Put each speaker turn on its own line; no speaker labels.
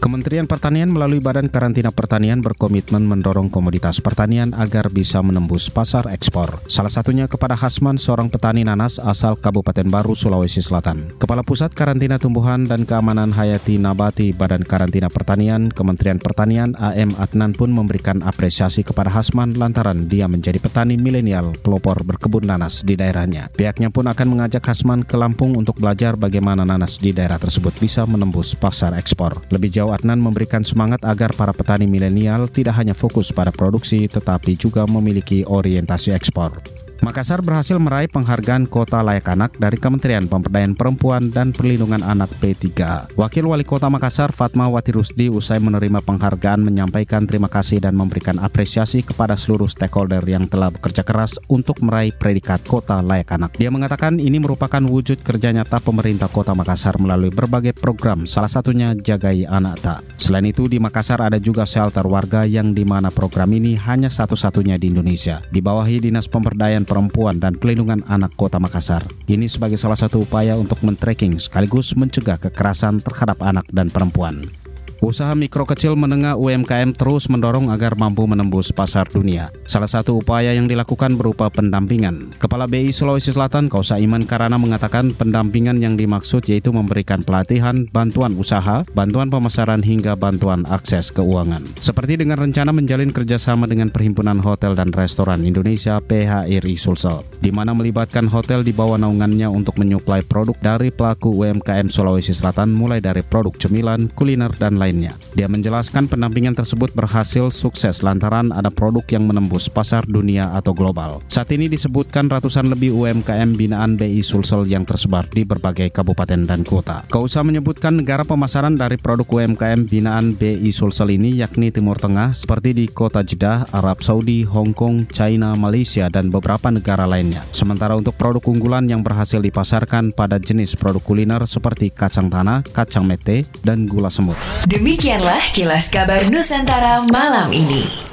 Kementerian Pertanian melalui Badan Karantina Pertanian berkomitmen mendorong komoditas pertanian agar bisa menembus pasar ekspor. Salah satunya kepada Hasman, seorang petani nanas asal Kabupaten Baru, Sulawesi Selatan. Kepala Pusat Karantina Tumbuhan dan Keamanan Hayati Nabati Badan Karantina Pertanian Kementerian Pertanian AM Adnan pun memberikan apresiasi kepada Hasman lantaran dia menjadi petani milenial pelopor berkebun nanas di daerahnya. Pihaknya pun akan mengajak Hasman ke Lampung untuk belajar bagaimana nanas di daerah tersebut bisa menembus pasar ekspor. Lebih jauh Adnan memberikan semangat agar para petani milenial tidak hanya fokus pada produksi tetapi juga memiliki orientasi ekspor. Makassar berhasil meraih penghargaan Kota Layak Anak dari Kementerian Pemberdayaan Perempuan dan Perlindungan Anak P3A. Wakil Wali Kota Makassar Fatma Wati Rusdi usai menerima penghargaan menyampaikan terima kasih dan memberikan apresiasi kepada seluruh stakeholder yang telah bekerja keras untuk meraih predikat Kota Layak Anak. Dia mengatakan ini merupakan wujud kerja nyata pemerintah Kota Makassar melalui berbagai program, salah satunya Jagai Anak Tak. Selain itu, di Makassar ada juga shelter warga yang di mana program ini hanya satu-satunya di Indonesia. Dibawahi Dinas Pemberdayaan Perempuan dan Pelindungan Anak Kota Makassar. Ini sebagai salah satu upaya untuk men-tracking sekaligus mencegah kekerasan terhadap anak dan perempuan. Usaha mikro kecil menengah UMKM terus mendorong agar mampu menembus pasar dunia. Salah satu upaya yang dilakukan berupa pendampingan. Kepala BI Sulawesi Selatan Kausa Iman Karana mengatakan pendampingan yang dimaksud yaitu memberikan pelatihan, bantuan usaha, bantuan pemasaran hingga bantuan akses keuangan. Seperti dengan rencana menjalin kerjasama dengan Perhimpunan Hotel dan Restoran Indonesia PHRI Sulsel, di mana melibatkan hotel di bawah naungannya untuk menyuplai produk dari pelaku UMKM Sulawesi Selatan mulai dari produk cemilan, kuliner, dan lain lainnya. Dia menjelaskan pendampingan tersebut berhasil sukses lantaran ada produk yang menembus pasar dunia atau global. Saat ini disebutkan ratusan lebih UMKM binaan BI Sulsel yang tersebar di berbagai kabupaten dan kota. Kausa menyebutkan negara pemasaran dari produk UMKM binaan BI Sulsel ini yakni Timur Tengah seperti di kota Jeddah, Arab Saudi, Hong Kong, China, Malaysia, dan beberapa negara lainnya. Sementara untuk produk unggulan yang berhasil dipasarkan pada jenis produk kuliner seperti kacang tanah, kacang mete, dan gula semut.
Demikianlah kilas kabar Nusantara malam ini.